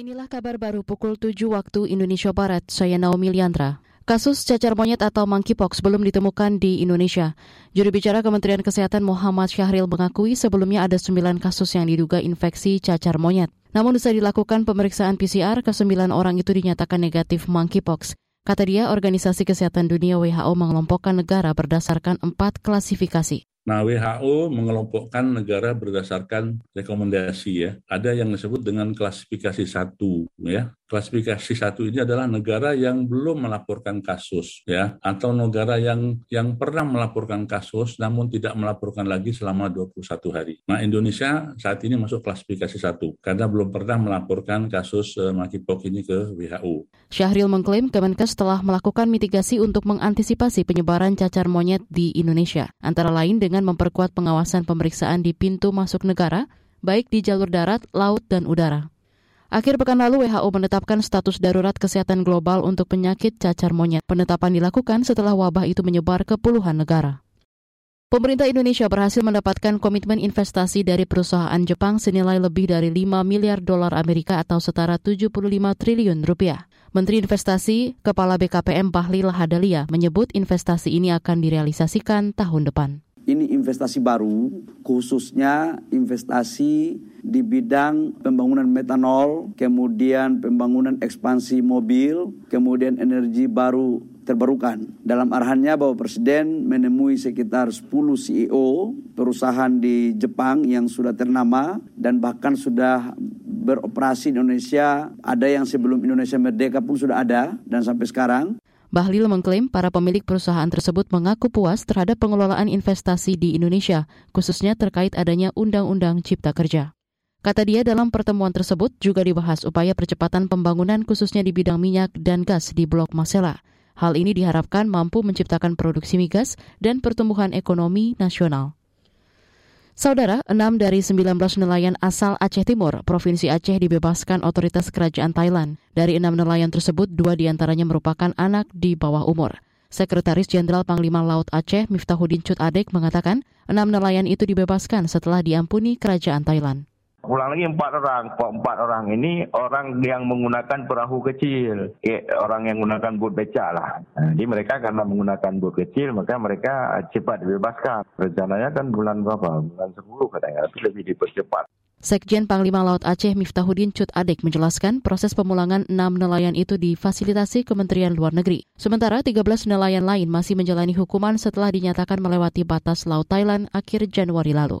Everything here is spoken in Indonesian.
Inilah kabar baru pukul 7 waktu Indonesia Barat. Saya Naomi Liandra. Kasus cacar monyet atau monkeypox belum ditemukan di Indonesia. Juru bicara Kementerian Kesehatan Muhammad Syahril mengakui sebelumnya ada 9 kasus yang diduga infeksi cacar monyet. Namun usai dilakukan pemeriksaan PCR, ke-9 orang itu dinyatakan negatif monkeypox. Kata dia, Organisasi Kesehatan Dunia WHO mengelompokkan negara berdasarkan empat klasifikasi. Nah, WHO mengelompokkan negara berdasarkan rekomendasi ya. Ada yang disebut dengan klasifikasi satu ya. Klasifikasi satu ini adalah negara yang belum melaporkan kasus ya atau negara yang yang pernah melaporkan kasus namun tidak melaporkan lagi selama 21 hari. Nah, Indonesia saat ini masuk klasifikasi satu karena belum pernah melaporkan kasus uh, monkeypox ini ke WHO. Syahril mengklaim Kemenkes telah melakukan mitigasi untuk mengantisipasi penyebaran cacar monyet di Indonesia, antara lain dengan memperkuat pengawasan pemeriksaan di pintu masuk negara, baik di jalur darat, laut, dan udara. Akhir pekan lalu WHO menetapkan status darurat kesehatan global untuk penyakit cacar monyet. Penetapan dilakukan setelah wabah itu menyebar ke puluhan negara. Pemerintah Indonesia berhasil mendapatkan komitmen investasi dari perusahaan Jepang senilai lebih dari 5 miliar dolar Amerika atau setara 75 triliun rupiah. Menteri Investasi, Kepala BKPM Bahlil Lahadalia menyebut investasi ini akan direalisasikan tahun depan. Ini investasi baru, khususnya investasi di bidang pembangunan metanol, kemudian pembangunan ekspansi mobil, kemudian energi baru terbarukan. Dalam arahannya bahwa Presiden menemui sekitar 10 CEO perusahaan di Jepang yang sudah ternama dan bahkan sudah beroperasi di Indonesia. Ada yang sebelum Indonesia merdeka pun sudah ada dan sampai sekarang. Bahlil mengklaim para pemilik perusahaan tersebut mengaku puas terhadap pengelolaan investasi di Indonesia, khususnya terkait adanya Undang-Undang Cipta Kerja. Kata dia dalam pertemuan tersebut juga dibahas upaya percepatan pembangunan khususnya di bidang minyak dan gas di Blok Masela. Hal ini diharapkan mampu menciptakan produksi migas dan pertumbuhan ekonomi nasional. Saudara, enam dari 19 nelayan asal Aceh Timur, Provinsi Aceh dibebaskan otoritas kerajaan Thailand. Dari enam nelayan tersebut, dua di antaranya merupakan anak di bawah umur. Sekretaris Jenderal Panglima Laut Aceh Miftahudin Cut Adek mengatakan, enam nelayan itu dibebaskan setelah diampuni kerajaan Thailand. Ulang lagi empat orang. Empat orang ini orang yang menggunakan perahu kecil. Eh, orang yang menggunakan bot becak lah. Jadi mereka karena menggunakan bot kecil, maka mereka cepat dibebaskan. Rencananya kan bulan berapa? Bulan 10 katanya, tapi lebih dipercepat. Sekjen Panglima Laut Aceh Miftahudin Cut Adek menjelaskan proses pemulangan enam nelayan itu difasilitasi Kementerian Luar Negeri. Sementara 13 nelayan lain masih menjalani hukuman setelah dinyatakan melewati batas Laut Thailand akhir Januari lalu.